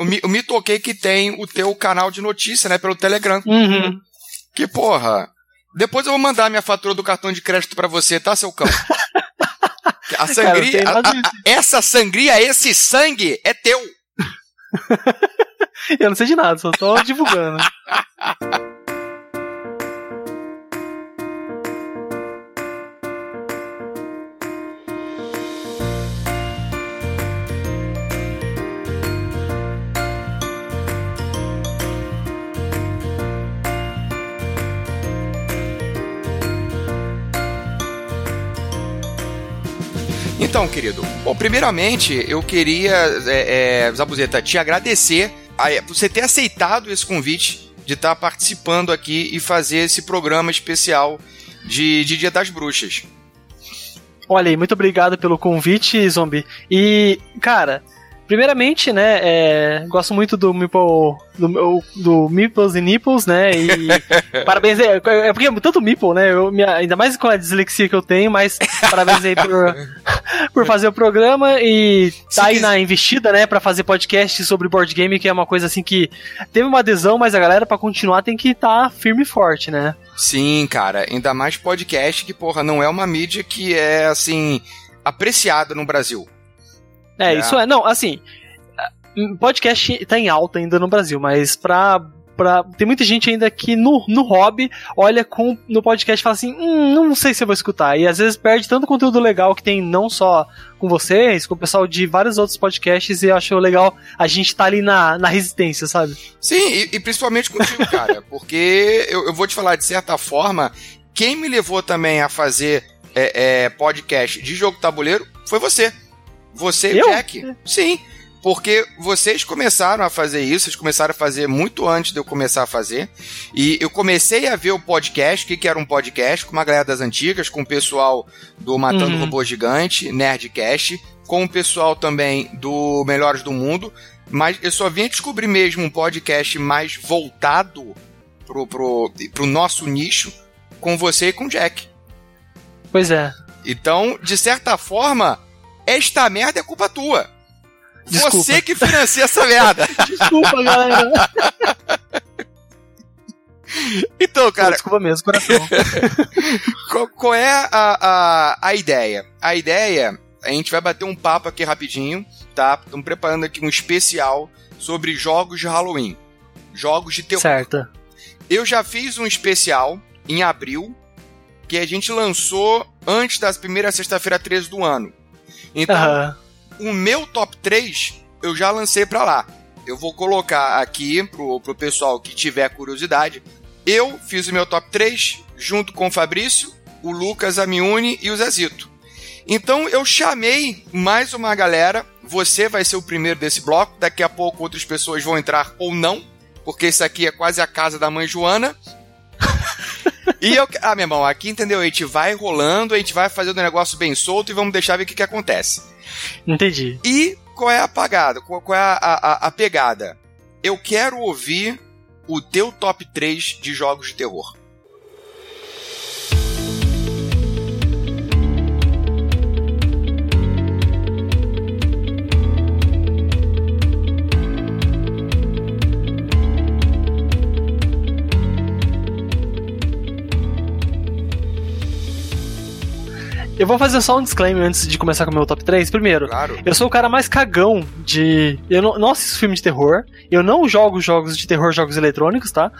Eu me, eu me toquei que tem o teu canal de notícia, né? Pelo Telegram. Uhum. Que porra. Depois eu vou mandar minha fatura do cartão de crédito pra você, tá, seu cão? A sangria. Cara, a, a, essa sangria, esse sangue é teu. eu não sei de nada, só tô divulgando. Então, querido, bom, primeiramente eu queria, é, é, Zabuzeta, te agradecer por você ter aceitado esse convite de estar participando aqui e fazer esse programa especial de, de Dia das Bruxas. Olha aí, muito obrigado pelo convite, Zombie. E, cara, primeiramente, né, é, gosto muito do Meeple, do, do Meeples e Nipples, né, e parabéns aí, é porque é tanto Meeple, né, eu, minha, ainda mais com a dislexia que eu tenho, mas parabéns aí por, por fazer o programa e tá aí na investida, né, para fazer podcast sobre board game, que é uma coisa assim que teve uma adesão, mas a galera para continuar tem que estar tá firme e forte, né. Sim, cara, ainda mais podcast que, porra, não é uma mídia que é, assim, apreciada no Brasil. É, é, isso é. Não, assim, podcast tá em alta ainda no Brasil, mas pra. Pra, tem muita gente ainda que no, no hobby olha com, no podcast e fala assim: hum, não sei se eu vou escutar. E às vezes perde tanto conteúdo legal que tem não só com vocês, com o pessoal de vários outros podcasts, e eu acho legal a gente tá ali na, na resistência, sabe? Sim, e, e principalmente contigo, cara, porque eu, eu vou te falar de certa forma, quem me levou também a fazer é, é, podcast de jogo tabuleiro foi você. Você e o Jack. Sim. Porque vocês começaram a fazer isso, vocês começaram a fazer muito antes de eu começar a fazer. E eu comecei a ver o podcast, o que, que era um podcast, com uma galera das antigas, com o pessoal do Matando uhum. Robô Gigante, Nerdcast, com o pessoal também do Melhores do Mundo. Mas eu só vim descobrir mesmo um podcast mais voltado pro, pro, pro nosso nicho com você e com o Jack. Pois é. Então, de certa forma, esta merda é culpa tua. Desculpa. Você que financia essa merda. Desculpa, galera. Então, cara. Desculpa mesmo, coração. qual, qual, é a, a, a ideia? A ideia, a gente vai bater um papo aqui rapidinho, tá? Estamos preparando aqui um especial sobre jogos de Halloween. Jogos de terror. Certo. Eu já fiz um especial em abril, que a gente lançou antes da primeira sexta-feira 13 do ano. Então, o meu top 3 eu já lancei para lá. Eu vou colocar aqui pro, pro pessoal que tiver curiosidade. Eu fiz o meu top 3 junto com o Fabrício, o Lucas, a Miune e o Zezito. Então eu chamei mais uma galera. Você vai ser o primeiro desse bloco. Daqui a pouco outras pessoas vão entrar ou não, porque isso aqui é quase a casa da mãe Joana. E eu. Ah, meu irmão, aqui entendeu? A gente vai rolando, a gente vai fazendo o negócio bem solto e vamos deixar ver o que, que acontece. Entendi. E qual é a pagada? Qual, qual é a, a, a pegada? Eu quero ouvir o teu top 3 de jogos de terror. Eu vou fazer só um disclaimer antes de começar com o meu top 3. Primeiro, claro. eu sou o cara mais cagão de. Eu não, não assisto filme de terror. Eu não jogo jogos de terror, jogos eletrônicos, tá?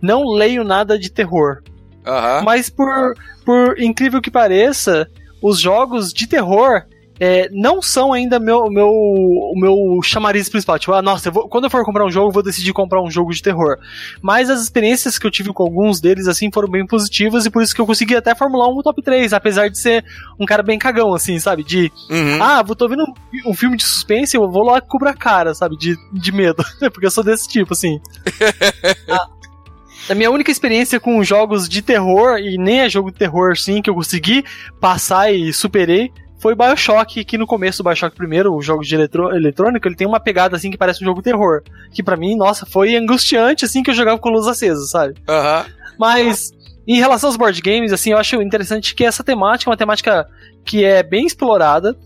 Não leio nada de terror. Uhum. Mas por, por incrível que pareça, os jogos de terror é, não são ainda meu, meu, o meu chamariz principal. Tipo, ah, nossa, eu vou, quando eu for comprar um jogo, eu vou decidir comprar um jogo de terror. Mas as experiências que eu tive com alguns deles, assim, foram bem positivas e por isso que eu consegui até formular um top 3, apesar de ser um cara bem cagão, assim, sabe? De, uhum. ah, vou tô vendo um, um, filme de suspense, eu vou lá cobrar cara, sabe? De, de medo. Porque eu sou desse tipo, assim. ah, a minha única experiência com jogos de terror, e nem é jogo de terror, sim, que eu consegui passar e superei, foi Bioshock, que no começo do Bioshock primeiro, o jogo de eletro eletrônico, ele tem uma pegada assim que parece um jogo terror. Que para mim, nossa, foi angustiante assim que eu jogava com luz acesa, sabe? Aham. Uhum. Mas em relação aos board games, assim, eu acho interessante que essa temática é uma temática que é bem explorada,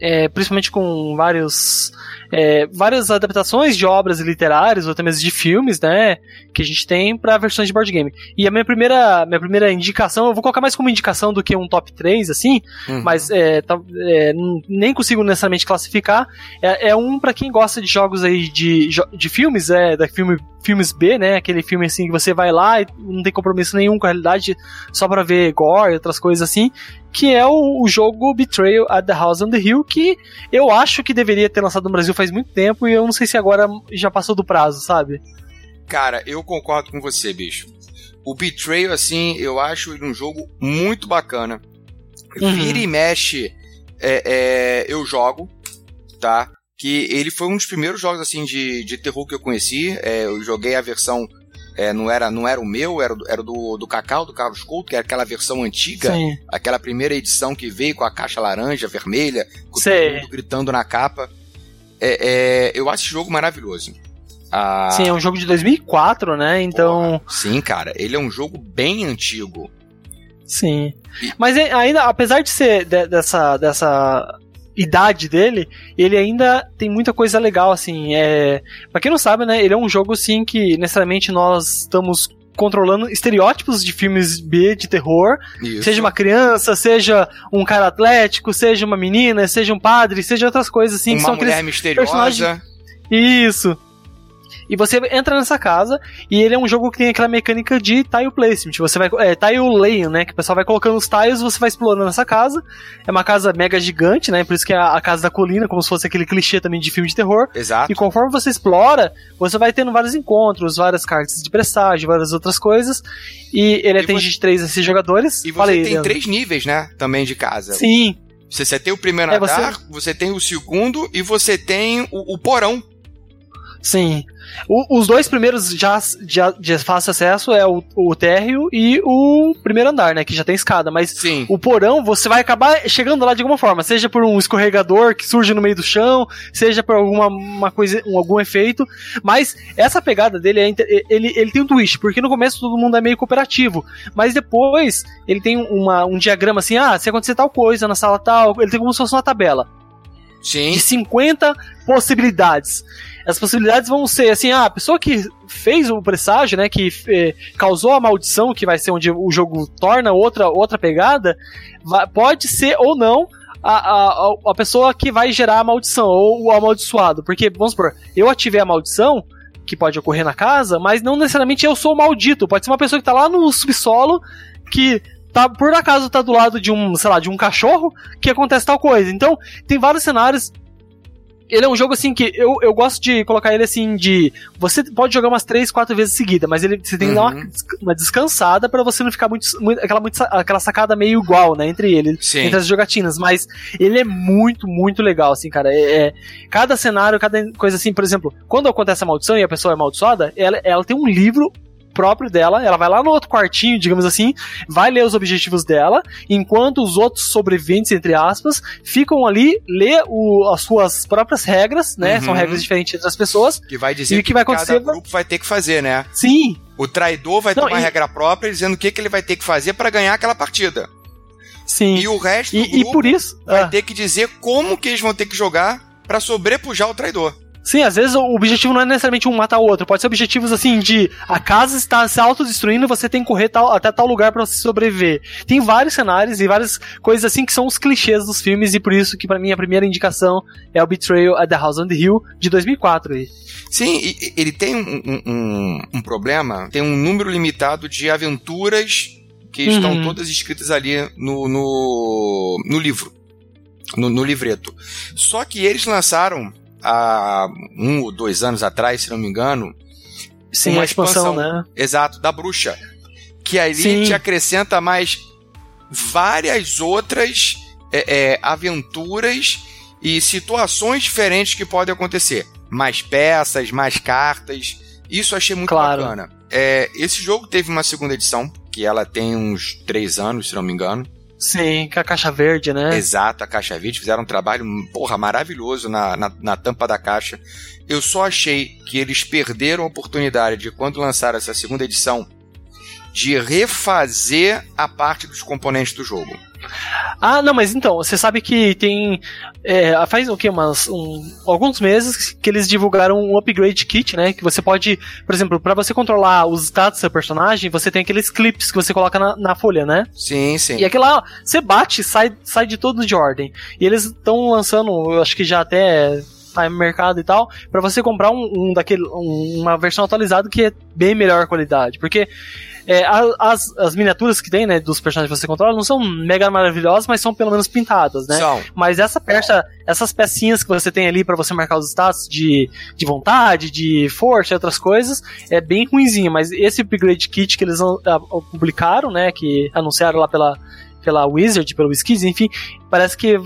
é, principalmente com vários é, várias adaptações de obras literárias ou até mesmo de filmes, né, que a gente tem para versões de board game. E a minha primeira, minha primeira indicação, eu vou colocar mais como indicação do que um top 3, assim, uhum. mas é, tá, é, nem consigo necessariamente classificar. É, é um para quem gosta de jogos aí de, de filmes, é, da filme filmes B, né? Aquele filme assim que você vai lá e não tem compromisso nenhum com a realidade, só pra ver gore e outras coisas assim. Que é o, o, jogo Betrayal at the House on the Hill, que eu acho que deveria ter lançado no Brasil faz muito tempo e eu não sei se agora já passou do prazo, sabe? Cara, eu concordo com você, bicho. O Betrayal, assim, eu acho ele um jogo muito bacana. Uhum. Vira e mexe, é, é, eu jogo, tá? que ele foi um dos primeiros jogos assim de, de terror que eu conheci. É, eu joguei a versão é, não era não era o meu, era, era do, do Cacau, do Carlos Couto, que era aquela versão antiga, Sim. aquela primeira edição que veio com a caixa laranja, vermelha, com Sim. todo mundo gritando na capa. É, é, eu acho esse jogo maravilhoso. Ah, Sim, é um jogo de 2004, né? Então. Porra, sim, cara, ele é um jogo bem antigo. Sim. Mas é, ainda, apesar de ser de, dessa, dessa idade dele, ele ainda tem muita coisa legal, assim. É... Pra quem não sabe, né, ele é um jogo, assim, que necessariamente nós estamos controlando estereótipos de filmes B de terror. Isso. Seja uma criança, seja um cara atlético, seja uma menina, seja um padre, seja outras coisas assim. Uma que são mulher misteriosa. Isso. E você entra nessa casa e ele é um jogo que tem aquela mecânica de tile placement. Você vai. É, tile laying, né? Que o pessoal vai colocando os tiles você vai explorando essa casa. É uma casa mega gigante, né? Por isso que é a, casa da colina, como se fosse aquele clichê também de filme de terror. Exato. E conforme você explora, você vai tendo vários encontros, várias cartas de presságio, várias outras coisas. E ele e tem você... de 3 a 6 jogadores. E você Falei, tem três níveis, né? Também de casa. Sim. Você, você tem o primeiro é, andar, você... você... tem o segundo e você tem o, o porão. Sim. O, os dois primeiros já, já de fácil acesso é o, o térreo e o primeiro andar, né? Que já tem escada. Mas Sim. o porão, você vai acabar chegando lá de alguma forma. Seja por um escorregador que surge no meio do chão, seja por alguma uma coisa, um, algum efeito. Mas essa pegada dele, é, ele, ele tem um twist, porque no começo todo mundo é meio cooperativo. Mas depois ele tem uma, um diagrama assim: ah, se acontecer tal coisa na sala tal, ele tem como se fosse uma tabela. Sim. De 50 possibilidades. As possibilidades vão ser assim, ah, a pessoa que fez o presságio, né, que eh, causou a maldição, que vai ser onde o jogo torna outra, outra pegada, vai, pode ser ou não a, a, a pessoa que vai gerar a maldição, ou o amaldiçoado. Porque, vamos supor, eu ativei a maldição, que pode ocorrer na casa, mas não necessariamente eu sou o maldito. Pode ser uma pessoa que tá lá no subsolo, que tá, por acaso tá do lado de um, sei lá, de um cachorro, que acontece tal coisa. Então, tem vários cenários ele é um jogo assim que eu, eu gosto de colocar ele assim de. Você pode jogar umas 3, 4 vezes seguida, mas ele você tem que dar uma, uhum. uma descansada para você não ficar muito, muito, aquela, muito, aquela sacada meio igual, né? Entre ele, Sim. entre as jogatinas. Mas ele é muito, muito legal, assim, cara. É, é, cada cenário, cada coisa assim, por exemplo, quando acontece a maldição e a pessoa é amaldiçoada, ela, ela tem um livro próprio dela, ela vai lá no outro quartinho, digamos assim, vai ler os objetivos dela, enquanto os outros sobreviventes, entre aspas, ficam ali, lê o, as suas próprias regras, né? Uhum. São regras diferentes entre as pessoas. Que vai dizer e o que, que vai acontecer. Cada grupo vai ter que fazer, né? Sim. O traidor vai Não, ter uma e... regra própria dizendo o que, que ele vai ter que fazer para ganhar aquela partida. Sim. E o resto e, do grupo e por isso, vai ah. ter que dizer como que eles vão ter que jogar para sobrepujar o traidor. Sim, às vezes o objetivo não é necessariamente um matar o outro. Pode ser objetivos assim de a casa está se autodestruindo você tem que correr tal, até tal lugar para você sobreviver. Tem vários cenários e várias coisas assim que são os clichês dos filmes e por isso que para mim a primeira indicação é o Betrayal at the House on the Hill de 2004. Aí. Sim, ele tem um, um, um problema, tem um número limitado de aventuras que uhum. estão todas escritas ali no, no, no livro. No, no livreto. Só que eles lançaram há um ou dois anos atrás, se não me engano. Sim, uma expansão, expansão, né? Exato, da bruxa. Que ali Sim. te acrescenta mais várias outras é, é, aventuras e situações diferentes que podem acontecer. Mais peças, mais cartas. Isso eu achei muito claro. bacana. É, esse jogo teve uma segunda edição, que ela tem uns três anos, se não me engano. Sim, com a caixa verde, né? Exato, a caixa verde. Fizeram um trabalho, porra, maravilhoso na, na, na, tampa da caixa. Eu só achei que eles perderam a oportunidade de, quando lançaram essa segunda edição, de refazer a parte dos componentes do jogo. Ah, não, mas então, você sabe que tem. É, faz o que? Umas, um, alguns meses que eles divulgaram um upgrade kit, né? Que você pode, por exemplo, para você controlar os status do seu personagem, você tem aqueles clips que você coloca na, na folha, né? Sim, sim. E aquilo lá, você bate, sai, sai de tudo de ordem. E eles estão lançando, eu acho que já até tá no mercado e tal, para você comprar um, um daquele, um, uma versão atualizada que é bem melhor qualidade. Porque é, as, as miniaturas que tem, né, dos personagens que você controla não são mega maravilhosas, mas são pelo menos pintadas, né? São. Mas essa peça, essas pecinhas que você tem ali para você marcar os status de, de vontade, de força e outras coisas, é bem ruimzinho. Mas esse upgrade kit que eles uh, publicaram, né, que anunciaram lá pela, pela Wizard, pelo Skids, enfim, parece que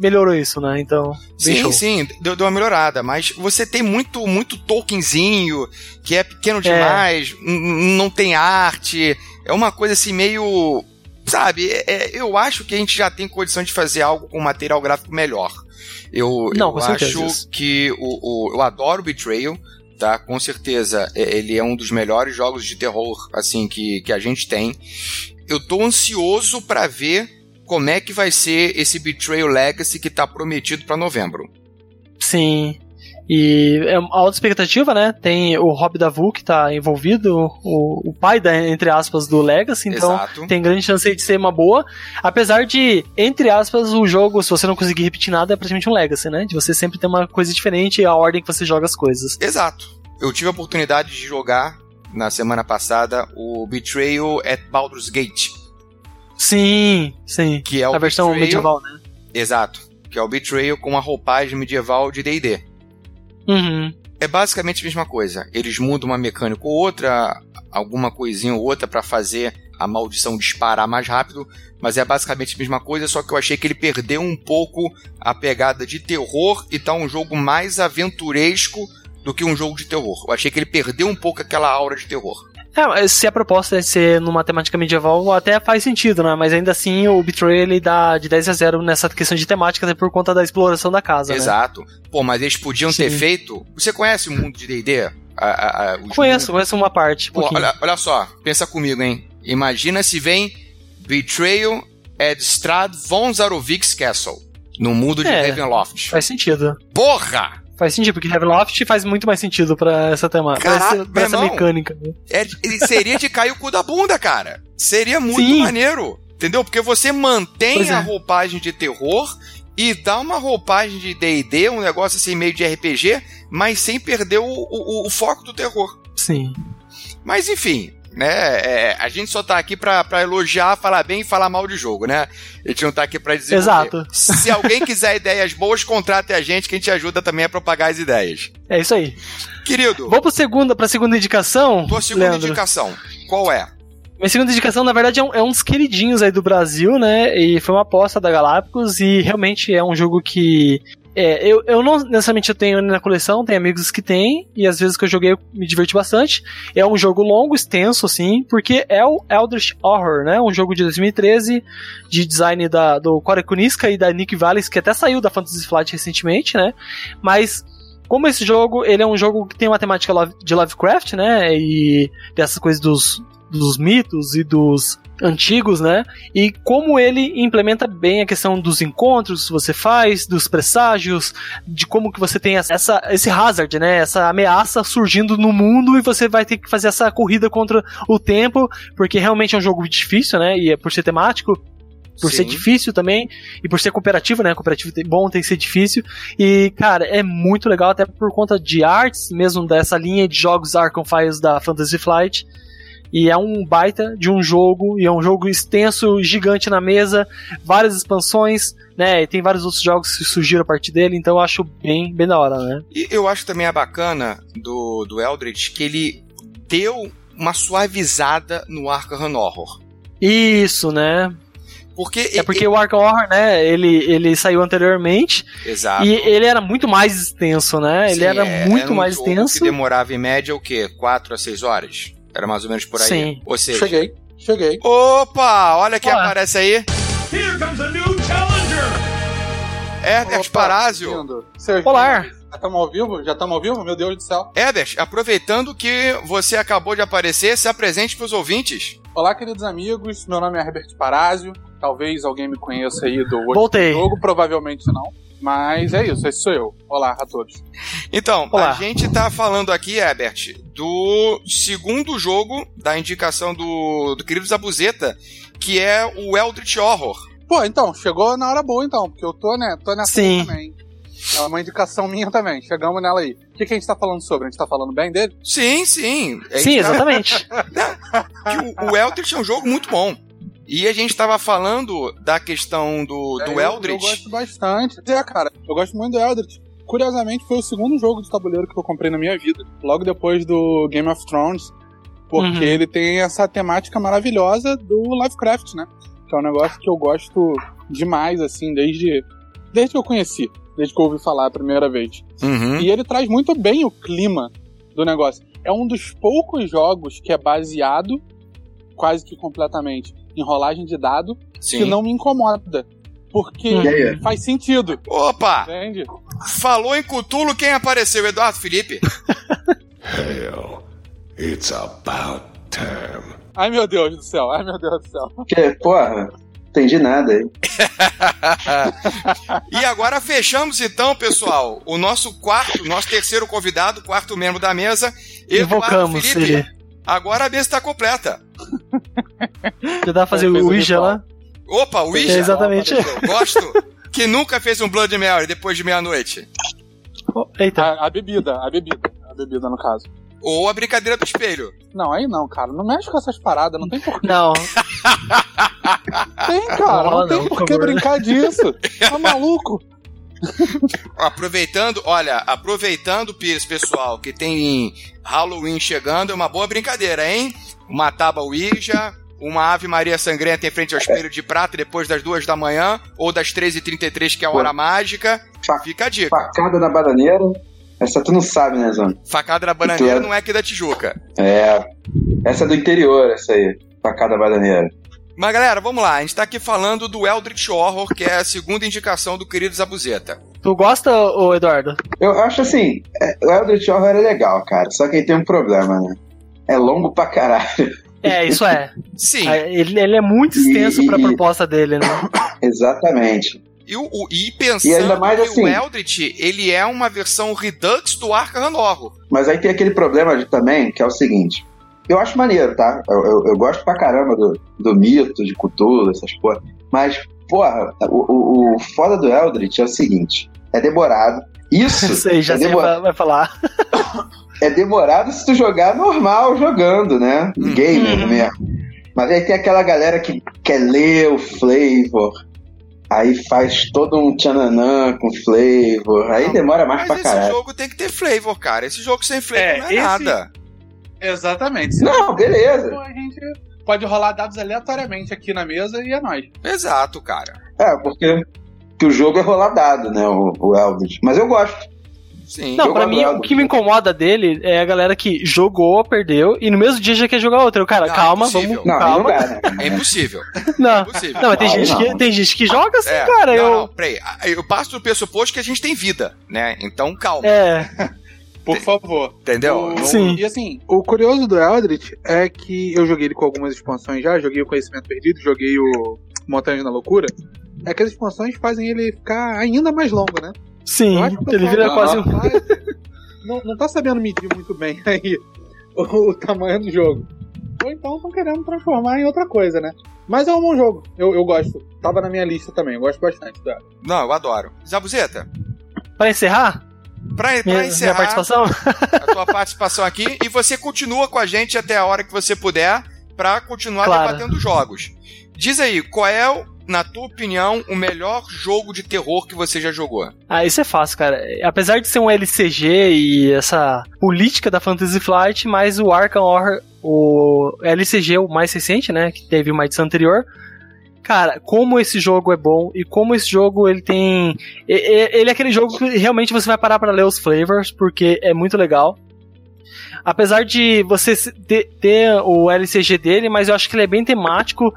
melhorou isso, né? Então. Sim, show. sim, deu, deu, uma melhorada. Mas você tem muito, muito tokenzinho, que é pequeno demais, é. não tem arte. É uma coisa assim meio. Sabe, é, é, eu acho que a gente já tem condição de fazer algo com material gráfico melhor. Eu, não, eu acho que o, o, eu adoro Betrayal, tá? Com certeza, é, ele é um dos melhores jogos de terror assim que, que a gente tem. Eu tô ansioso para ver como é que vai ser esse Betrayal Legacy que está prometido para novembro. Sim. E é uma alta expectativa, né? Tem o Rob Davu que tá envolvido, o, o pai, da, entre aspas, do Legacy, então Exato. tem grande chance de ser uma boa. Apesar de, entre aspas, o jogo, se você não conseguir repetir nada, é praticamente um Legacy, né? De você sempre ter uma coisa diferente e a ordem que você joga as coisas. Exato. Eu tive a oportunidade de jogar na semana passada o Betrayal at Baldur's Gate. Sim, sim. Que é o a versão Betrayal, medieval, né? Exato. Que é o Betrayal com a roupagem medieval de D&D. Uhum. É basicamente a mesma coisa. Eles mudam uma mecânica ou outra, alguma coisinha ou outra para fazer a maldição disparar mais rápido, mas é basicamente a mesma coisa, só que eu achei que ele perdeu um pouco a pegada de terror e tá um jogo mais aventuresco do que um jogo de terror. Eu achei que ele perdeu um pouco aquela aura de terror. É, se a proposta é ser numa temática medieval, até faz sentido, né? Mas ainda assim, o Betrayal ele dá de 10 a 0 nessa questão de temática, até por conta da exploração da casa. Né? Exato. Né? Pô, mas eles podiam Sim. ter feito. Você conhece o mundo de DD? Conheço, conheço uma parte. Pô, olha, olha só, pensa comigo, hein? Imagina se vem Betrayal at Strad von Zarovic's Castle, no mundo de é, Ravenloft. Faz sentido. Porra! Faz sentido, porque Ravenloft faz muito mais sentido pra essa temática, pra, essa, pra essa mecânica. Né? É, seria de cair o cu da bunda, cara. Seria muito Sim. maneiro. Entendeu? Porque você mantém é. a roupagem de terror e dá uma roupagem de D&D, um negócio assim meio de RPG, mas sem perder o, o, o foco do terror. Sim. Mas enfim, né? É, a gente só tá aqui pra, pra elogiar, falar bem e falar mal de jogo, né? A gente não tá aqui pra dizer. Exato. Se alguém quiser ideias boas, contrate a gente que a gente ajuda também a propagar as ideias. É isso aí. Querido. Vamos pro segunda, pra segunda indicação? Tua segunda Leandro. indicação. Qual é? Minha segunda indicação, na verdade, é um, é um, dos queridinhos aí do Brasil, né? E foi uma aposta da Galápagos e realmente é um jogo que é, eu, eu não necessariamente eu tenho na coleção, tem amigos que tem, e às vezes que eu joguei eu me diverti bastante. É um jogo longo, extenso, assim, porque é o Eldritch Horror, né? Um jogo de 2013, de design da, do Corey Kuniska e da Nick Valles, que até saiu da Fantasy Flight recentemente, né? Mas como esse jogo, ele é um jogo que tem uma temática de Lovecraft, né? E dessas coisas dos, dos mitos e dos antigos, né? E como ele implementa bem a questão dos encontros que você faz, dos presságios, de como que você tem essa, esse hazard, né? Essa ameaça surgindo no mundo e você vai ter que fazer essa corrida contra o tempo, porque realmente é um jogo difícil, né? E é por ser temático, por Sim. ser difícil também, e por ser cooperativo, né? Cooperativo bom tem que ser difícil. E, cara, é muito legal, até por conta de artes, mesmo dessa linha de jogos Arkham Files da Fantasy Flight. E é um baita de um jogo, e é um jogo extenso, gigante na mesa, várias expansões, né? E tem vários outros jogos que surgiram a partir dele, então eu acho bem, bem da hora, né? E eu acho também a bacana do, do Eldritch que ele deu uma suavizada no Arkham Horror. Isso, né? Porque é porque ele... o Arkham Horror, né, ele, ele saiu anteriormente. Exato. E ele era muito mais extenso, né? Sim, ele era é, muito era um mais extenso. que demorava em média o quê? 4 a 6 horas? Era mais ou menos por aí. Sim. Ou seja... Cheguei, cheguei. Opa, olha quem Olá. aparece aí. Here comes a new challenger. Herbert Parásio. Olá. Já estamos ao vivo? Já estamos ao vivo? Meu Deus do céu. Herbert, aproveitando que você acabou de aparecer, se apresente para os ouvintes. Olá, queridos amigos. Meu nome é Herbert Parásio. Talvez alguém me conheça aí do outro Voltei. jogo, provavelmente não. Mas é isso, esse sou eu. Olá a todos. Então, Olá. a gente tá falando aqui, Herbert, do segundo jogo da indicação do, do querido Zabuzeta, que é o Eldritch Horror. Pô, então, chegou na hora boa então, porque eu tô, né, tô nessa Sim. também. É uma indicação minha também, chegamos nela aí. O que, que a gente tá falando sobre? A gente tá falando bem dele? Sim, sim. Gente Sim, tá- exatamente. o, o Eldritch é um jogo muito bom. E a gente tava falando da questão do, É, do eu- Eu, Eldritch. gosto bastante. É, cara, eu gosto muito do Eldritch. Curiosamente, foi o segundo jogo de tabuleiro que eu comprei na minha vida. Logo depois do Game of Thrones. Porque Uhum. ele tem essa temática maravilhosa do Lovecraft, né? Que é um negócio que eu gosto demais, assim, desde, desde que eu conheci. Desde que eu ouvi falar a primeira vez. Uhum. E ele traz muito bem o clima do negócio. É um dos poucos jogos que é baseado, quase que completamente, em rolagem de dado, Sim. que não me incomoda. Porque aí? faz sentido, Opa! entende? Falou em Cutulo, quem apareceu? Eduardo Felipe? Hell, it's about time. Ai meu Deus do céu, ai meu Deus do céu. Que, porra, entendi nada aí. E agora fechamos então, pessoal, o nosso quarto, nosso terceiro convidado, quarto membro da mesa, Eduardo Invocamos Felipe. ele. Agora a mesa está completa. Já dá pra fazer Fez o Ouija lá. Opa, o Isha. É, exatamente. Gosto. Que nunca fez um Blood Mary depois de meia-noite. Oh, Eita. A, a bebida, a bebida. A bebida, no caso. Ou a brincadeira do espelho. Não, aí não, cara. Não mexe com essas paradas, não tem porquê. Não, Tem, cara. Não Não, tem não, por por que favor. brincar disso. Tá maluco? Aproveitando, olha, aproveitando, Pires, pessoal, que tem Halloween chegando, é uma boa brincadeira, hein? Uma tábua Ouija, uma Ave Maria Sangrenta em frente ao espelho de prata depois das duas da manhã, ou das 13h33, que é a hora mágica. Fica a dica. Facada na bananeira. Essa tu não sabe, né, Zona? Facada na bananeira Claro. não é aqui da Tijuca. É. Essa é do interior, essa aí. Facada na bananeira. Mas galera, vamos lá. A gente tá aqui falando do Eldritch Horror, que é a segunda indicação do querido Zabuzeta. tu gosta, ô Eduardo? Eu acho assim, é, o Eldritch Horror é legal, cara. Só que ele tem um problema, né? É longo pra caralho. É, isso é. Sim. Ele, ele é muito extenso E- pra e- proposta dele, né? Exatamente. E, o, o- e pensando E ainda mais que assim- o Eldritch, ele é uma versão Redux do Arkham Horror. Mas aí tem aquele problema de- também, que é o seguinte. Eu acho maneiro, tá? Eu, eu- eu gosto pra caramba do, do mito, de Cthulhu, essas porra. Mas, porra, o, o, o foda do Eldritch é o seguinte. É demorado. Isso Sei, já é, sei, demora- vai, falar. é demorado se tu jogar normal jogando, né? Uhum. Gamer mesmo. Mas aí tem aquela galera que quer ler o flavor. Aí faz todo um tchananã com flavor. Aí Não, demora mais Mas pra esse caralho. jogo tem que ter flavor, cara. Esse jogo sem flavor É, não é esse- nada. Exatamente. Não, beleza. a gente pode rolar dados aleatoriamente aqui na mesa e é nóis. Exato, cara. É, porque que o jogo é rolar dado, né? O, o Eldritch. Mas eu gosto. Sim. Não, pra mim, o que me incomoda dele é a galera que jogou, perdeu, e no mesmo dia já quer jogar outra. Eu, cara, Não, calma, impossível. vamos. Não, não calma. né? É impossível. Não, É impossível. não, mas tem, Aí gente não. que, tem gente que joga assim, É, cara. não, eu. não, peraí. Eu passo do pressuposto que a gente tem vida, né? Então calma, É, Por favor. entendeu? O- Não- Sim. E assim, o curioso do Eldritch é que eu joguei ele com algumas expansões já, joguei o Conhecimento Perdido, joguei o Montanhas na Loucura. É que as expansões fazem ele ficar ainda mais longo, né? sim, ele vira não- quase um. não, não tá sabendo medir muito bem aí o, o tamanho do jogo. Ou então estão querendo transformar em outra coisa, né? Mas é um bom jogo. Eu, eu gosto. Tava na minha lista também. Eu gosto bastante do Eldritch. Não, eu adoro. Zabuzeta, Pra encerrar, pra, pra minha, minha encerrar participação, a tua participação aqui, e você continua com a gente até a hora que você puder pra continuar Claro. debatendo jogos. Diz aí, qual é, o- na tua opinião, o melhor jogo de terror que você já jogou? Ah, isso é fácil, cara. Apesar de ser um LCG e essa política da Fantasy Flight, mas o Arkham Horror, o LCG, o mais recente, né, que teve uma edição anterior, cara, como esse jogo é bom e como esse jogo ele tem, ele é aquele jogo que realmente você vai parar pra ler os flavors, porque é muito legal. Apesar de você ter o LCG dele, mas eu acho que ele é bem temático.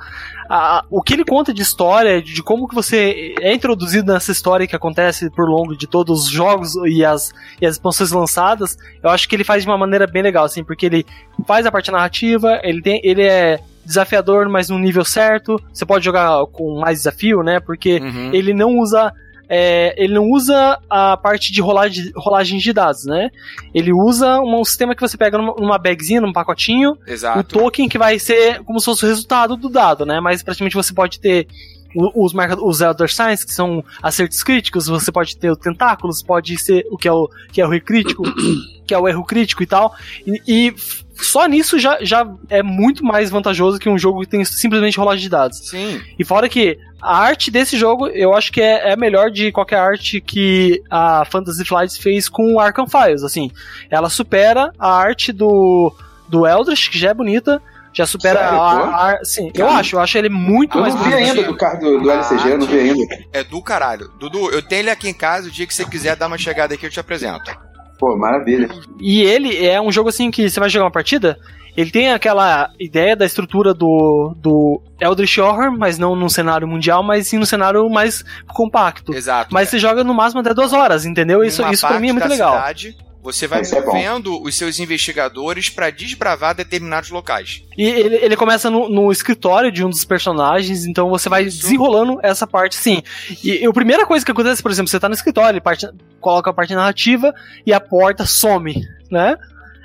A- o que ele conta de história, de como que você é introduzido nessa história que acontece por longo de todos os jogos e as, e as expansões lançadas, eu acho que ele faz de uma maneira bem legal, assim, porque ele faz a parte narrativa, ele tem, ele é desafiador, mas no nível certo. Você pode jogar com mais desafio, né? Porque Uhum. ele não usa. É, ele não usa a parte de rolagem, rolagem de dados, né? Ele usa um, um sistema que você pega numa, numa bagzinha, num pacotinho, o Exato. token que vai ser como se fosse o resultado do dado, né? Mas praticamente você pode ter o- os, os Elder Signs, que são acertos críticos, você pode ter o tentáculos, pode ser o que é o, que é o crítico, que é o erro crítico e tal. E, e só nisso já, já é muito mais vantajoso que um jogo que tem simplesmente rolagem de dados. Sim. E fora que a arte desse jogo, eu acho que é, é melhor de qualquer arte que a Fantasy Flight fez com o Arkham Files, assim. Ela supera a arte do, do Eldritch, que já é bonita, já supera Sério, a, a, a- Sim, eu acho, eu acho ele muito Eu mais não vi bonito. ainda do, car- do, do LCG, eu não vi ainda. É do caralho. Dudu, eu tenho ele aqui em casa. O dia que você quiser dar uma chegada aqui, eu te apresento. Pô, maravilha. E ele é um jogo assim que você vai jogar uma partida, ele tem aquela ideia da estrutura do, do Eldritch Horror, mas não num cenário mundial, mas sim num cenário mais compacto. Exato. Mas você joga no máximo até duas horas, entendeu? Isso, Numa isso pra mim é muito da legal. Cidade, você vai Isso é movendo os seus investigadores pra desbravar determinados locais. E ele, ele começa no, no escritório de um dos personagens, então você vai Isso. desenrolando essa parte sim. E, e a primeira coisa que acontece, por exemplo, você tá no escritório, ele parte- coloca a parte narrativa e a porta some, né?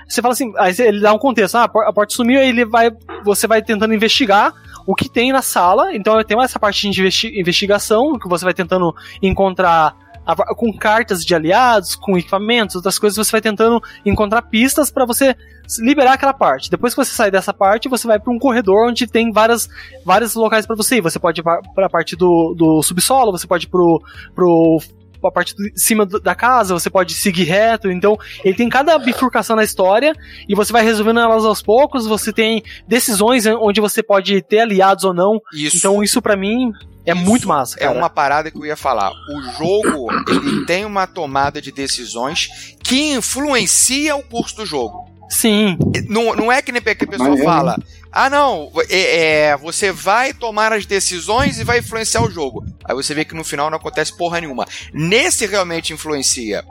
Você fala assim, aí ele dá um contexto, ah, a por- a porta sumiu, aí ele vai, você vai tentando investigar o que tem na sala, então tem essa parte de investi- investigação, que você vai tentando encontrar com cartas de aliados, com equipamentos, outras coisas, você vai tentando encontrar pistas pra você liberar aquela parte. Depois que você sai dessa parte, você vai para um corredor onde tem várias, vários locais para você ir. Você pode ir para a parte do, do subsolo, você pode ir pro, pro a parte de cima da casa, você pode seguir reto. Então, ele tem cada bifurcação na história e você vai resolvendo elas aos poucos. Você tem decisões onde você pode ter aliados ou não. Isso Então, isso para mim é Isso muito massa, é cara. uma parada que eu ia falar. O jogo, ele tem uma tomada de decisões que influencia o curso do jogo. Sim, Não, não é que nem que a pessoa Maneiro, fala, ah não, é, é, você vai tomar as decisões e vai influenciar o jogo. Aí você vê que no final não acontece porra nenhuma. Nesse realmente influencia.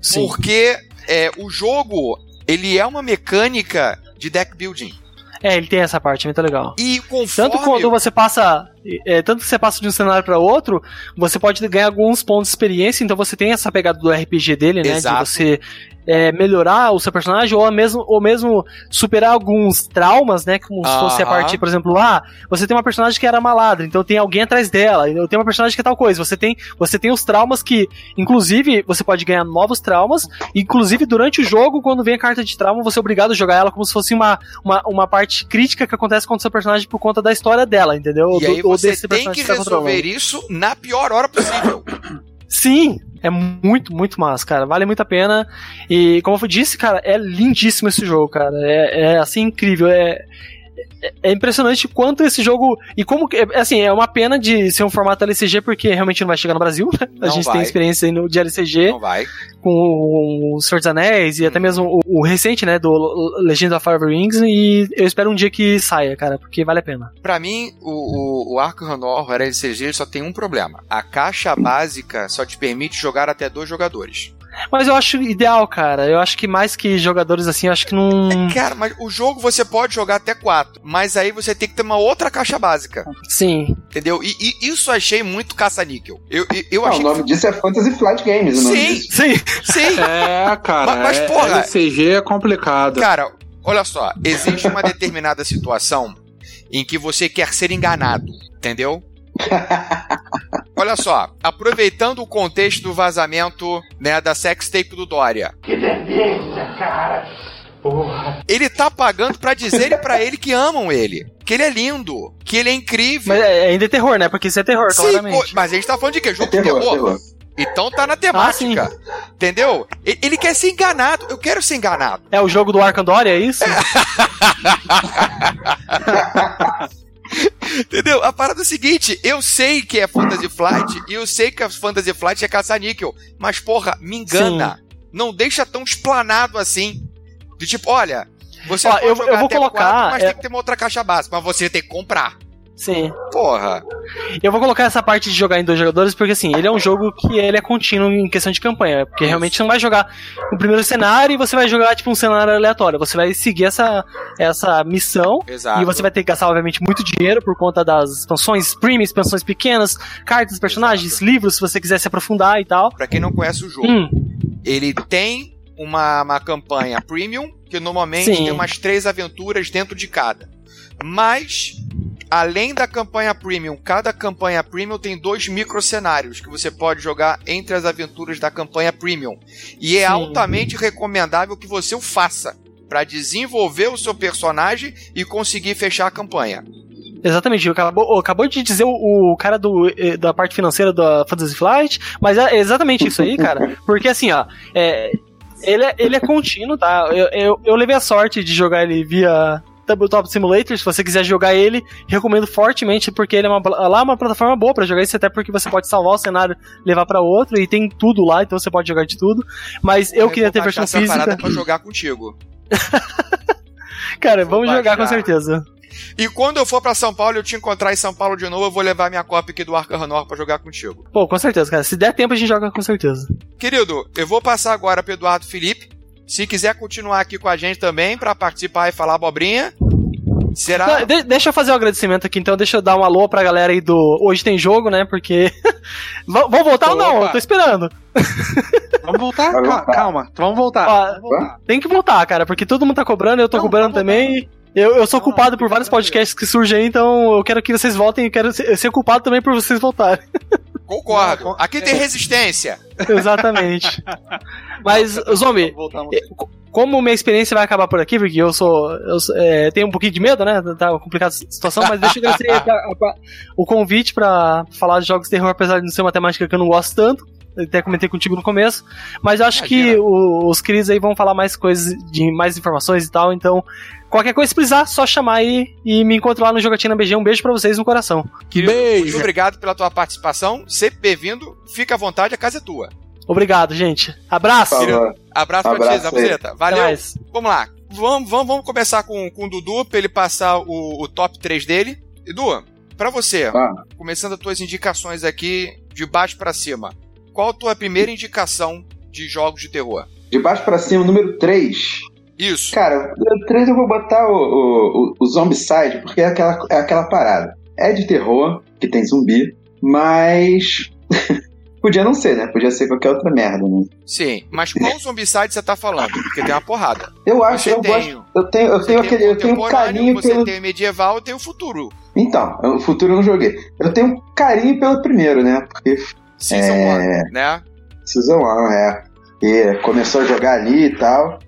sim. Porque é, o jogo, ele é uma mecânica de deck building. É, ele tem essa parte muito legal. E conforme... Tanto quando você passa. é, tanto que você passa de um cenário para outro, você pode ganhar alguns pontos de experiência, então você tem essa pegada do RPG dele, né? Exato. De você é, melhorar o seu personagem, ou mesmo, ou mesmo superar alguns traumas, né? Como se fosse a Aham. parte, por exemplo, lá, você tem uma personagem que era maladra, então tem alguém atrás dela, eu tenho uma personagem que é tal coisa. Você tem, você tem os traumas que, inclusive, você pode ganhar novos traumas, inclusive durante o jogo, quando vem a carta de trauma, você é obrigado a jogar ela como se fosse uma, uma, uma parte crítica que acontece com o seu personagem por conta da história dela, entendeu? E aí Do- ou você desse tem personagem que tá resolver isso na pior hora possível. Sim, é muito, muito massa, cara. Vale muito a pena. E como eu disse, cara, é lindíssimo esse jogo, cara. É, é assim incrível. É, é- impressionante quanto esse jogo. E como que. é, Assim, é uma pena de ser um formato LCG, porque realmente não vai chegar no Brasil, né? A Não gente vai. tem experiência aí no, de LCG Não vai. com o Senhor dos Anéis e até mesmo o, o recente, né? Do Legend of Fire Rings. E eu espero um dia que saia, cara, porque vale a pena. Pra mim, o, o, o Arkham Horror LCG ele só tem um problema. A caixa básica só te permite jogar até dois jogadores. Mas eu acho ideal, cara. Eu acho que mais que jogadores assim, eu acho que não. Cara, mas o jogo você pode jogar até quatro. Mas aí você tem que ter uma outra caixa básica. Sim. Entendeu? E, e isso eu achei muito caça-níquel. Eu, eu, eu Não, o nome disso é Fantasy Flight Games, o nome Sim. Sim. que. Sim! É, cara. Mas- mas, é- porra- LCG é complicado. Cara, olha só. Existe uma determinada situação em que você quer ser enganado. Entendeu? Olha só, aproveitando o contexto do vazamento né, da sextape do Dória. Que delícia, cara! Ele tá pagando pra dizerem pra ele que amam ele. Que ele é lindo. Que ele é incrível. Mas é, ainda é terror, né? Porque isso é terror, Sim, claramente. pô, mas a gente tá falando de quê? Jogo de Terror, terror? terror. Então tá na temática. entendeu? E- Ele quer ser enganado. Eu quero ser enganado. É o jogo do Arcandoria, é isso? Entendeu? A parada é o seguinte: eu sei que é Fantasy Flight e eu sei que a Fantasy Flight é caça-níquel. Mas, porra, me engana. Não deixa tão explanado assim. De tipo, olha, você Ó, pode eu- jogar eu vou até colocar, mas é- tem que ter uma outra caixa básica. Mas você tem que comprar. Sim. Porra. Eu vou colocar essa parte de jogar em dois jogadores porque assim, ele é um jogo que ele é contínuo em questão de campanha, porque realmente você não vai jogar o primeiro cenário e você vai jogar tipo um cenário aleatório, você vai seguir essa essa missão Exato. e você vai ter que gastar obviamente muito dinheiro por conta das expansões premium, expansões pequenas, cartas, personagens, Exato. livros se você quiser se aprofundar e tal. Pra quem não conhece o jogo, Hum, ele tem uma, uma campanha premium, que normalmente Sim. tem umas três aventuras dentro de cada. Mas, além da campanha premium, cada campanha premium tem dois microcenários que você pode jogar entre as aventuras da campanha premium. E é Sim. altamente recomendável que você o faça. Pra desenvolver o seu personagem e conseguir fechar a campanha. Exatamente, acabou, acabou de dizer o, o cara do, eh, da parte financeira da Fantasy Flight, mas é exatamente isso aí, cara. Porque assim, ó, é, ele, é, ele é contínuo, tá? Eu, eu, eu levei a sorte de jogar ele via Tabletop Simulator. Se você quiser jogar ele, recomendo fortemente, porque ele é uma, lá é uma plataforma boa pra jogar isso, até porque você pode salvar o cenário, levar pra outro, e tem tudo lá, então você pode jogar de tudo. Mas eu queria ter versão baixar essa física. pra jogar contigo. Cara, vamos jogar com baixar. certeza. E quando eu for pra São Paulo e eu te encontrar em São Paulo de novo, eu vou levar minha cópia aqui do Arcanor pra jogar contigo. Pô, com certeza, cara. Se der tempo, a gente joga com certeza. Querido, eu vou passar agora pro Eduardo Felipe. Se quiser continuar aqui com a gente também pra participar e falar abobrinha, será? Não, de- deixa eu fazer um agradecimento aqui, então. Deixa eu dar um alô pra galera aí do Hoje Tem Jogo, né? Porque. V- Vamos voltar ou não? Opa. Eu tô esperando. Vamos voltar? Vai Ca- voltar. Calma, vamos voltar. Ó, Vamos voltar. tem que voltar, cara, porque todo mundo tá cobrando, eu tô Não, cobrando tá também. Eu, eu sou Não, culpado por vários podcasts que surgem aí, então eu quero que vocês voltem e quero ser culpado também por vocês voltarem. Concordo. Não, Aqui tem resistência. Exatamente. Mas, Zombie, Voltamos. como minha experiência vai acabar por aqui, porque eu sou. Eu sou- é, tenho um pouquinho de medo, né? Tá uma complicada a situação, mas deixa eu agradecer pra- pra- o convite pra falar de jogos de terror, apesar de não ser uma temática que eu não gosto tanto. Eu até comentei contigo no começo. Mas eu acho que Imagina. o- os queridos aí vão falar mais coisas, de mais informações e tal. Então, qualquer coisa, se precisar, só chamar aí e me encontro lá no Jogatina BG. Um beijo pra vocês no coração. Querido, Beijo. muito obrigado pela tua participação. Sempre bem-vindo. Fica à vontade, a casa é tua. Obrigado, gente. Abraço. Falou. Abraço pra Abraço ti, aí. Zabuzeta. Valeu. mais. Vamos lá. Vamos, vamos, vamos começar com, com o Dudu pra ele passar o, o top 3 dele. Edu, pra você, Ah, começando as tuas indicações aqui de baixo pra cima. Qual a tua primeira indicação de jogos de terror? de baixo pra cima, número 3. Isso. Cara, número 3 eu vou botar o, o, o, o Zombicide, porque é aquela, é aquela parada. É de terror, que tem zumbi, mas. Podia não ser, né? Podia ser qualquer outra merda, né? Sim. Mas qual zombicide você tá falando? Porque tem uma porrada. Eu acho, Você eu tem, gosto. Eu tenho, eu você tenho aquele. o Eu tenho um carinho você pelo. tem o medieval e tem o futuro. Então, o futuro eu não joguei. Eu tenho um carinho pelo primeiro, né? Porque Season É. 1, né? Season 1, é. E começou a jogar ali e tal.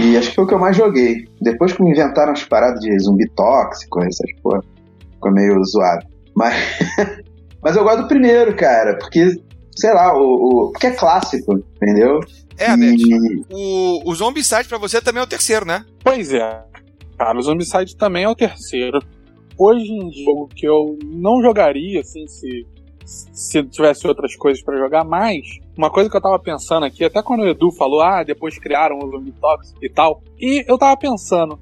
E acho que foi o que eu mais joguei. Depois que me inventaram as paradas de zumbi tóxico, essas porra, ficou meio zoado. Mas, mas eu gosto do primeiro, cara, porque, sei lá, o, o- porque é clássico, entendeu? É, Beth. e, O, o Zombicide pra você também é o terceiro, né? Pois é. Cara, o Zombicide também é o terceiro. Hoje em dia, jogo que eu não jogaria, assim, se, se tivesse outras coisas pra jogar, mas uma coisa que eu tava pensando aqui, até quando o Edu falou, ah, depois criaram o Zumbi Toxic e tal, e eu tava pensando,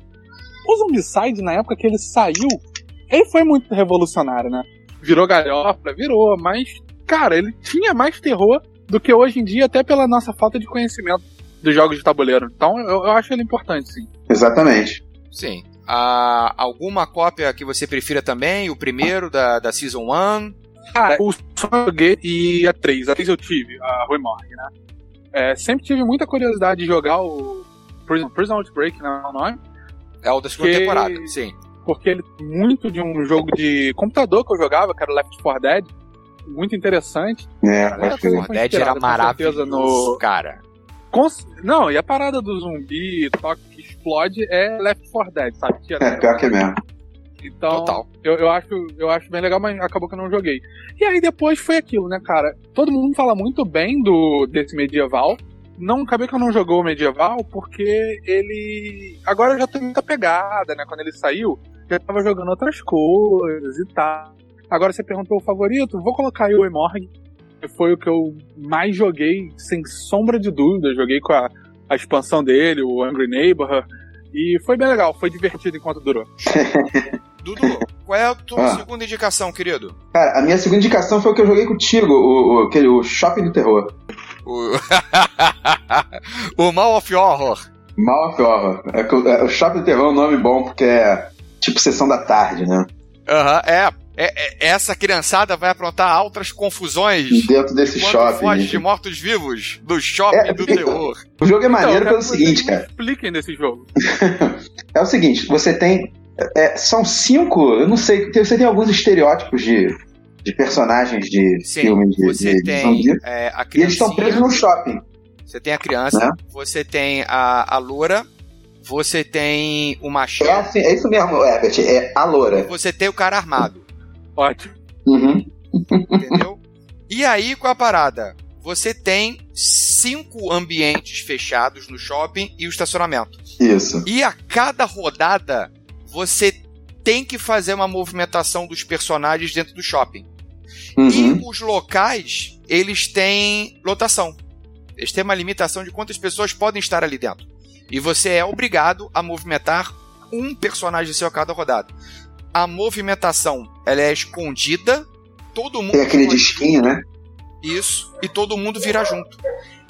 o Zombicide, na época que ele saiu, ele foi muito revolucionário, né? Virou galhofa, virou, mas, cara, ele tinha mais terror do que hoje em dia, até pela nossa falta de conhecimento dos jogos de tabuleiro. Então, eu, eu acho ele importante, sim. exatamente. Sim. Ah, alguma cópia que você prefira também? O primeiro da, da Season 1? Ah, o só joguei e a 3. A 3 eu tive, a Rui Morgue, né? É, sempre tive muita curiosidade de jogar o Prison, Prison Outbreak, né, é o nome, É o da segunda Que- temporada, sim. porque ele é muito de um jogo de computador que eu jogava, que era o Left 4 Dead, muito interessante. É, Cara, Left 4 Dead era inspirado, com certeza, maravilhoso, no- cara. Cons- Não, e a parada do zumbi, toque que explode é Left 4 Dead, sabe? Que é, pior que é mesmo. Então, Total. Eu, eu, acho, eu acho bem legal, mas acabou que eu não joguei. E aí depois foi aquilo, né, cara? Todo mundo fala muito bem do desse medieval. Não acabei que eu não jogou o medieval porque ele. Agora eu já tenho muita pegada, né? Quando ele saiu, já tava jogando outras coisas e tal. Agora você perguntou o favorito, vou colocar aí o Emorg. que Foi o que eu mais joguei, sem sombra de dúvida. Joguei com a, a expansão dele, o Angry Neighbor. E foi bem legal, foi divertido enquanto durou. Dudu, qual é a tua Ah. segunda indicação, querido? Cara, a minha segunda indicação foi o que eu joguei contigo, o, o, aquele, o Shopping do Terror. O, o Mall of Horror. Mal of Horror. É, que o- é, o Shopping do Terror é um nome bom porque é tipo sessão da tarde, né? Aham, é, é, é- Essa criançada vai aprontar altas confusões Dentro desse shopping. foge de mortos-vivos do shopping É, do terror. O jogo é maneiro Então, pelo seguinte, cara. Expliquem desse jogo. É o seguinte, você tem. É, são cinco. Eu não sei. Você tem alguns estereótipos de, de personagens de Sim, filmes de, você de, de tem zumbi. é, a E eles estão presos no shopping. você tem a criança, Né? você tem a, a loura, você tem o É, machado, assim, é isso mesmo, Herbert. É a loura. você tem o cara armado, Ótimo. Uhum. entendeu? e aí, qual é a parada? Você tem cinco ambientes fechados no shopping e o estacionamento. Isso. E a cada rodada, você tem que fazer uma movimentação dos personagens dentro do shopping. Uhum. E os locais, eles têm lotação. Eles têm uma limitação de quantas pessoas podem estar ali dentro. E você é obrigado a movimentar um personagem seu a cada rodada. A movimentação, ela é escondida, todo mundo Tem aquele disquinho, né? isso, e todo mundo vira junto.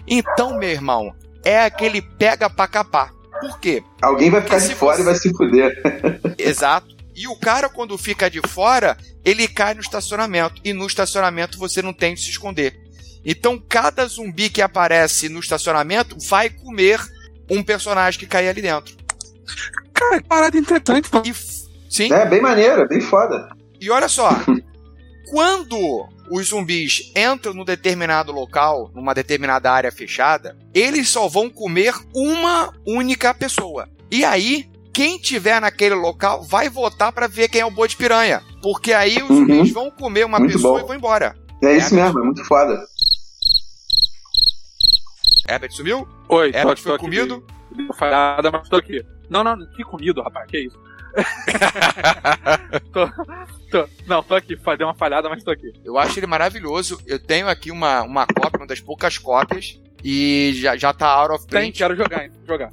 Então, meu irmão, é aquele pega pra capar. Por quê? Alguém vai Porque ficar de se fora você- e vai se fuder. Exato. E o cara, quando fica de fora, ele cai no estacionamento. E no estacionamento você não tem de se esconder. Então, cada zumbi que aparece no estacionamento vai comer um personagem que cair ali dentro. Cara, que parada interessante. E f- sim. É bem maneiro, é bem foda. E olha só, quando os zumbis entram num determinado local, numa determinada área fechada, eles só vão comer uma única pessoa. E aí, quem tiver naquele local vai votar pra ver quem é o boi de piranha, porque aí os Uhum. zumbis vão comer uma Muito pessoa bom. e vão embora. É isso mesmo, é muito foda. Herbert sumiu? Oi, tô, Herbert tô foi aqui. comido? Deu falhada, mas tô aqui. Não, não, que comido, rapaz, que isso? tô, tô, não, tô aqui, deu uma falhada, mas tô aqui. Eu acho ele maravilhoso. Eu tenho aqui uma, uma cópia, uma das poucas cópias, e já, já tá out of Tem, print. quero jogar, hein, jogar.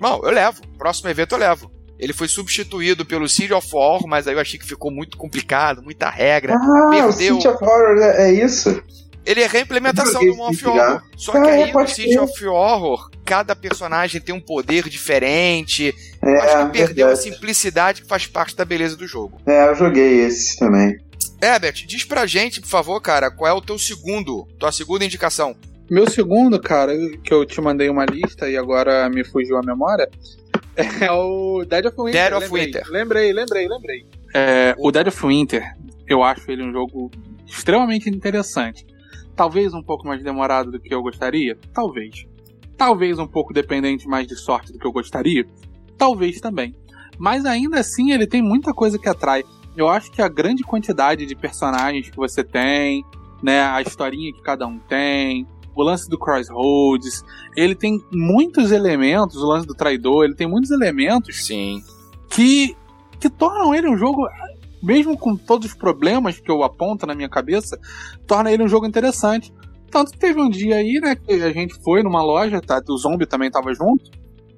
Não, eu levo. Próximo evento eu levo. Ele foi substituído pelo Siege of War, mas aí eu achei que ficou muito complicado, muita regra. Ah, o Perdeu. City of Horror é, é isso. Ele é reimplementação do Mall of. Horror. Só Ah, que é, aí no pode Siege crer. of Horror, cada personagem tem um poder diferente. É, Acho que perdeu a verdade. simplicidade que faz parte da beleza do jogo. É, eu joguei esse também. Herbert, diz pra gente, por favor, cara, qual é o teu segundo, tua segunda indicação? Meu segundo, cara, que eu te mandei uma lista e agora me fugiu a memória, é o Dead of Winter. Dead of lembrei, Winter. Lembrei, lembrei, lembrei. É, o Dead of Winter, eu acho ele um jogo extremamente interessante. Talvez um pouco mais demorado do que eu gostaria? Talvez. Talvez um pouco dependente mais de sorte do que eu gostaria? Talvez também. Mas ainda assim ele tem muita coisa que atrai. Eu acho que a grande quantidade de personagens que você tem, né, a historinha que cada um tem, o lance do Crossroads, ele tem muitos elementos, o lance do traidor, ele tem muitos elementos Sim. que, que tornam ele um jogo, mesmo com todos os problemas que eu aponto na minha cabeça, torna ele um jogo interessante. Tanto que teve um dia aí, né, que a gente foi numa loja, tá, o Zombie também tava junto,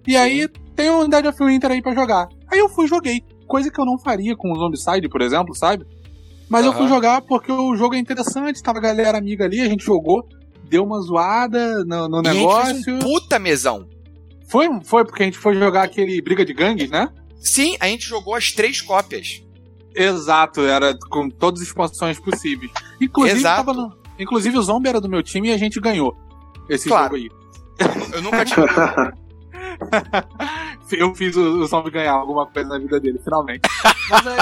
e aí tem um Dead of Winter aí pra jogar. Aí eu fui e joguei, coisa que eu não faria com o Zombicide, por exemplo, sabe? Mas eu fui jogar porque o jogo é interessante, tava a galera amiga ali, a gente jogou, deu uma zoada no, no negócio. um puta mesão. Foi, foi porque a gente foi jogar aquele Briga de Gangues, né? Sim, a gente jogou as três cópias. Exato, era com todas as expansões possíveis. Inclusive, Exato. tava no- inclusive o Zombie era do meu time e a gente ganhou esse Claro. jogo aí. Eu nunca tive. Eu fiz o, o Zombie ganhar alguma coisa na vida dele, finalmente. Mas aí,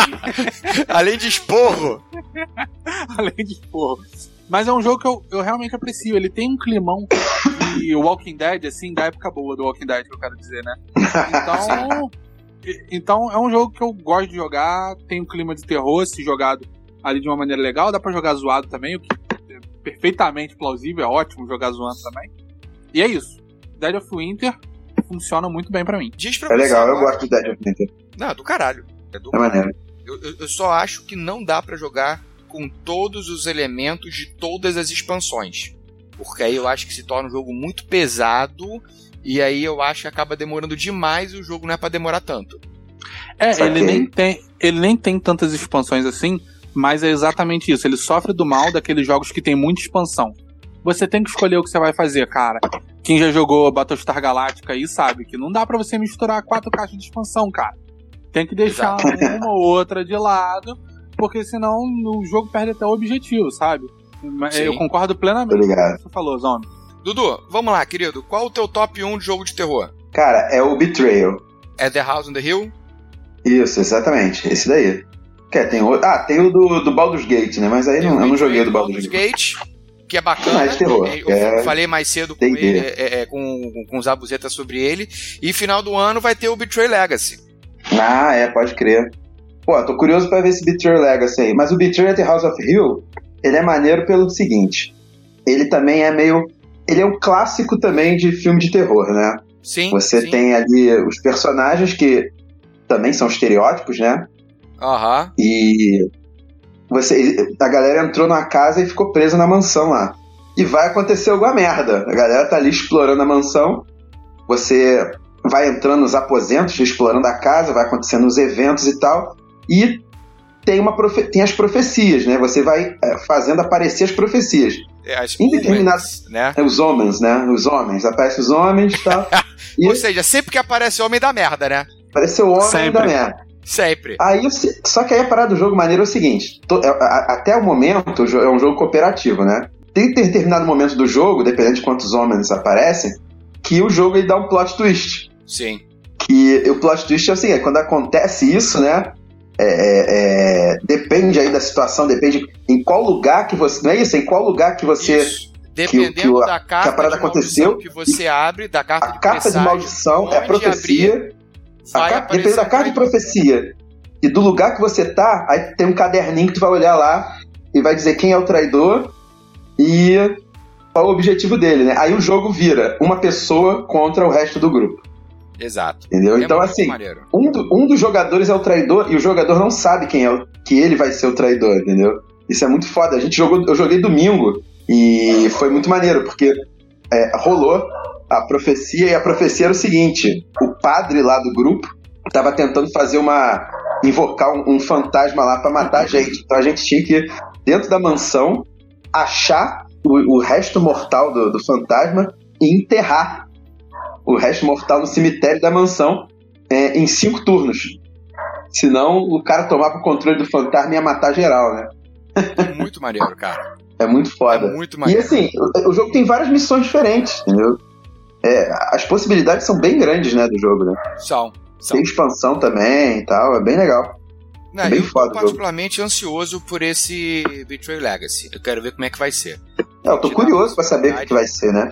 Além de esporro. além de porra. Mas é um jogo que eu, eu realmente aprecio. Ele tem um climão de Walking Dead, assim, da época boa do Walking Dead, que eu quero dizer, né? Então, então é um jogo que eu gosto de jogar. Tem um clima de terror, se jogado ali de uma maneira legal. Dá pra jogar zoado também, o que é perfeitamente plausível. É ótimo jogar zoando também. E é isso. Dead of Winter funciona muito bem pra mim. Diz pra É você legal, eu agora- gosto de Dead of Winter. Não, é do caralho. É do É caralho. Eu, eu- eu só acho que não dá pra jogar com todos os elementos de todas as expansões. Porque aí eu acho que se torna um jogo muito pesado. E aí eu acho que acaba demorando demais e o jogo não é pra demorar tanto. É, Saquei. ele nem tem. ele nem tem tantas expansões assim, mas é exatamente isso. Ele sofre do mal daqueles jogos que tem muita expansão. Você tem que escolher o que você vai fazer, cara. Quem já jogou Battlestar Galactica aí sabe que não dá para você misturar quatro caixas de expansão, cara. Tem que deixar Exato. uma ou outra de lado, porque senão o jogo perde até o objetivo, sabe? Sim. Eu concordo plenamente com o que você falou, Zombie. Dudu, vamos lá, querido. Qual o teu top 1 de jogo de terror? Cara, é o Betrayal. É The House on the Hill? Isso, exatamente. Esse daí. Que tem o... Ah, tem o do, do Baldur's Gate, né? Mas aí não, eu não joguei do Baldur's, Baldur's Gate. Gate. Que é bacana. Mais terror. Eu é... falei mais cedo com, ele, é, é, com, com os abuzetas sobre ele. E final do ano vai ter o Betray Legacy. Ah, é, pode crer. Pô, tô curioso pra ver esse Betray Legacy aí. Mas o Betray The House of Hill, ele é maneiro pelo seguinte. Ele também é meio. Ele é um clássico também de filme de terror, né? Sim. Você sim. tem ali os personagens que também são estereótipos, né? Aham. Uhum. E você, a galera entrou na casa e ficou presa na mansão lá. E vai acontecer alguma merda. A galera tá ali explorando a mansão. Você vai entrando nos aposentos, explorando a casa, vai acontecendo os eventos e tal. E tem, uma profe tem as profecias, né? Você vai é, fazendo aparecer as profecias. É, as em determinados, né? É, os homens, né? Os homens. Aparece os homens e tal. e Ou seja, sempre que aparece homem da merda, né? Apareceu o homem sempre. da merda. Sempre. Aí, só que aí a parada do jogo maneiro é o seguinte: to, é, até o momento é um jogo cooperativo, né? Tem determinado momento do jogo, dependendo de quantos homens aparecem, que o jogo ele dá um plot twist. Sim. Que o plot twist é assim, é quando acontece isso, né? É, é, é, depende aí da situação, depende em qual lugar que você. Não é isso? Em qual lugar que você. Isso. Dependendo que, que, da carta que a parada aconteceu que você abre, da carta a de carta de maldição é a profecia. Abrir, a depende da carta de profecia e do lugar que você tá, aí tem um caderninho que tu vai olhar lá e vai dizer quem é o traidor e qual o objetivo dele, né? Aí o jogo vira uma pessoa contra o resto do grupo. Exato. Entendeu? É então, assim, um, do, um, dos jogadores é o traidor e o jogador não sabe quem é o, que ele vai ser o traidor, entendeu? Isso é muito foda. A gente jogou, eu joguei domingo e foi muito maneiro, porque é, rolou a profecia e a profecia era o seguinte: o padre lá do grupo estava tentando fazer uma. invocar um, um fantasma lá para matar a gente. Então a gente tinha que, dentro da mansão, achar o, o resto mortal do, do fantasma e enterrar o resto mortal no cemitério da mansão é, em cinco turnos. Senão o cara tomava o controle do fantasma e ia matar geral, né? É muito maneiro, cara. É muito foda. É muito maneiro. E assim, o, o jogo tem várias missões diferentes, entendeu? É, as possibilidades são bem grandes, né, do jogo, né? São. são. Tem expansão também e tal, é bem legal. Não, é bem eu foda, tô particularmente ansioso por esse Betray Legacy. Eu quero ver como é que vai ser. É, eu tô curioso para saber o que, que vai ser, né?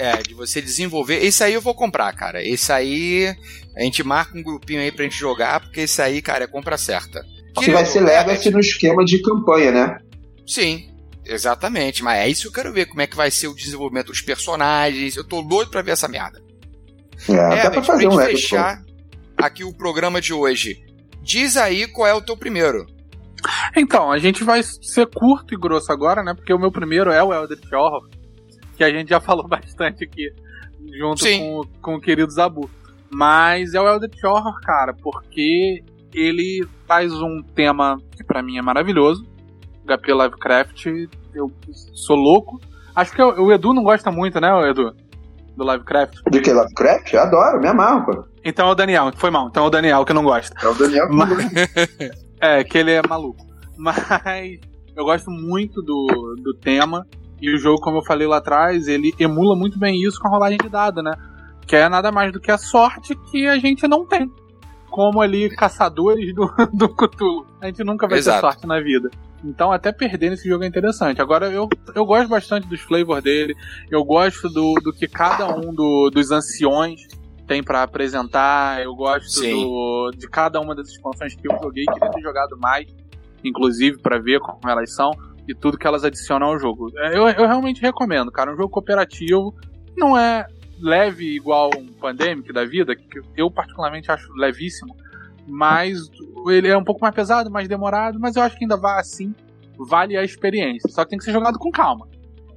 É, de você desenvolver. Esse aí eu vou comprar, cara. Esse aí a gente marca um grupinho aí pra gente jogar, porque esse aí, cara, é compra certa. Que vai ser Legacy no esquema de campanha, né? Sim, exatamente. Mas é isso que eu quero ver, como é que vai ser o desenvolvimento dos personagens. Eu tô doido pra ver essa merda. É, é dá pra fazer pra um Legacy. fechar aqui o programa de hoje. Diz aí qual é o teu primeiro. Então, a gente vai ser curto e grosso agora, né? Porque o meu primeiro é o Eldritch Horror que a gente já falou bastante aqui, junto com, com o querido Zabu. Mas é o Eldritch Horror, cara, porque ele faz um tema que para mim é maravilhoso. HP Lovecraft, eu sou louco. Acho que o Edu não gosta muito, né, Edu? Do Lovecraft. De que Lovecraft? Eu adoro, me amarro, pô. Então é o Daniel, foi mal. Então é o Daniel que não gosta. É o Daniel que Mas... não gosta. é, que ele é maluco. Mas eu gosto muito do, do tema. E o jogo, como eu falei lá atrás, ele emula muito bem isso com a rolagem de dado, né? Que é nada mais do que a sorte que a gente não tem. Como ali, caçadores do, do Cthulhu. A gente nunca vai Exato. ter sorte na vida. Então, até perder nesse jogo é interessante. Agora, eu, eu gosto bastante dos flavors dele. Eu gosto do, do que cada um do, dos anciões tem para apresentar. Eu gosto do, de cada uma das expansões que eu joguei. Queria ter jogado mais, inclusive, para ver como elas são e tudo que elas adicionam ao jogo. É, eu, eu realmente recomendo, cara. Um jogo cooperativo não é leve igual um Pandemic da vida, que eu particularmente acho levíssimo, mas ele é um pouco mais pesado, mais demorado, mas eu acho que ainda vai assim, vale a experiência. Só que tem que ser jogado com calma.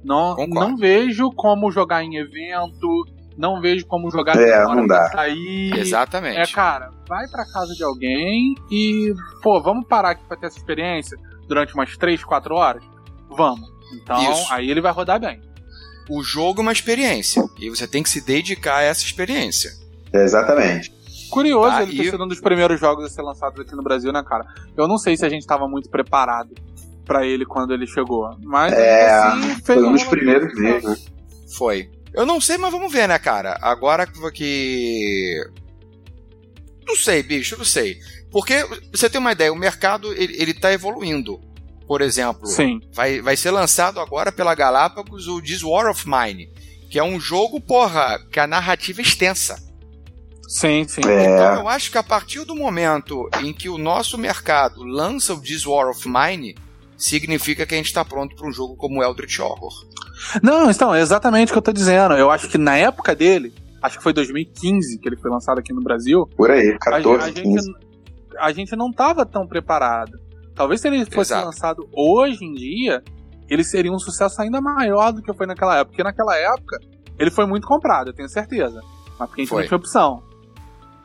Não, não vejo como jogar em evento, não vejo como jogar é, não dá. sair. Exatamente. É, cara, vai pra casa de alguém e, pô, vamos parar aqui pra ter essa experiência durante umas 3, 4 horas? Vamos. Então, Isso. aí ele vai rodar bem. O jogo é uma experiência. E você tem que se dedicar a essa experiência. exatamente. Curioso tá, ele ter e... sido um dos primeiros jogos a ser lançados aqui no Brasil, né, cara? Eu não sei se a gente tava muito preparado para ele quando ele chegou. Mas é, assim, foi um dos primeiros mesmo. Né? Foi. Eu não sei, mas vamos ver, né, cara? Agora que. Não sei, bicho, não sei. Porque, você tem uma ideia, o mercado ele, ele tá evoluindo. Por exemplo, Sim. Vai, vai ser lançado agora pela Galápagos o This War of Mine, que é um jogo, porra, que a narrativa é extensa. Sim, sim. É. Então eu acho que a partir do momento em que o nosso mercado lança o This War of Mine, significa que a gente está pronto para um jogo como Eldritch Horror. Não, então, é exatamente o que eu tô dizendo. Eu acho que na época dele, acho que foi 2015 que ele foi lançado aqui no Brasil. Por aí, 14, a, a gente, a gente não tava tão preparado. Talvez se ele fosse Exato. lançado hoje em dia, ele seria um sucesso ainda maior do que foi naquela época. Porque naquela época, ele foi muito comprado, eu tenho certeza. Mas porque a gente foi. não tinha opção.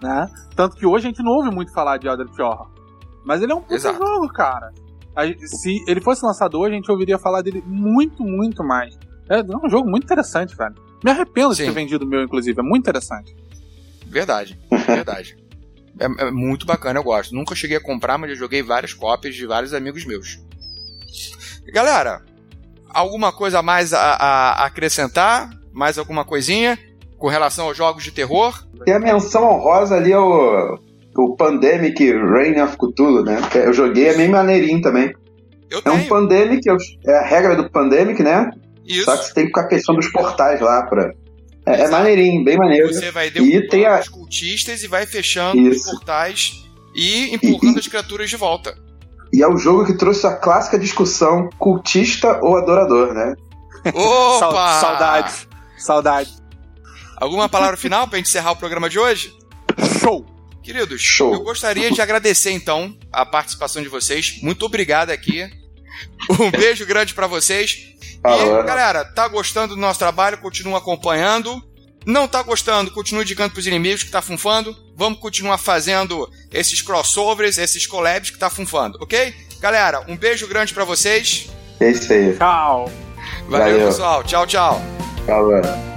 Né? Tanto que hoje a gente não ouve muito falar de Eldritch Horror. Mas ele é um puto jogo, cara se ele fosse lançado hoje, a gente ouviria falar dele muito, muito mais. É, é um jogo muito interessante, velho. Me arrependo Sim. de ter vendido o meu, inclusive. É muito interessante. Verdade, verdade. É, é, muito bacana, eu gosto. Nunca cheguei a comprar, mas eu joguei várias cópias de vários amigos meus. Galera, alguma coisa mais a, a acrescentar? Mais alguma coisinha com relação aos jogos de terror? Tem a menção honrosa ali ao o Pandemic Reign of Cthulhu, né? Eu joguei, é meio maneirinho também. Eu é tenho. um Pandemic, é a regra do Pandemic, né? Isso. Só que você tem que ficar a questão dos portais lá pra. É, é maneirinho, bem maneiro. Você vai derrubando tem a... os cultistas e vai fechando Isso. os portais e empurrando e, as criaturas de volta. E é o jogo que trouxe a clássica discussão cultista ou adorador, né? Opa! Saudade. Saudade. Alguma palavra final pra gente encerrar o programa de hoje? Show! Queridos, Show. eu gostaria de agradecer então a participação de vocês. Muito obrigado aqui. Um beijo grande para vocês. E, galera, tá gostando do nosso trabalho? Continua acompanhando. Não tá gostando? Continue indicando pros inimigos que tá funfando. Vamos continuar fazendo esses crossovers, esses collabs que tá funfando, ok? Galera, um beijo grande para vocês. É isso aí. Tchau. Valeu, Valeu, pessoal. Tchau, tchau. Tchau, galera.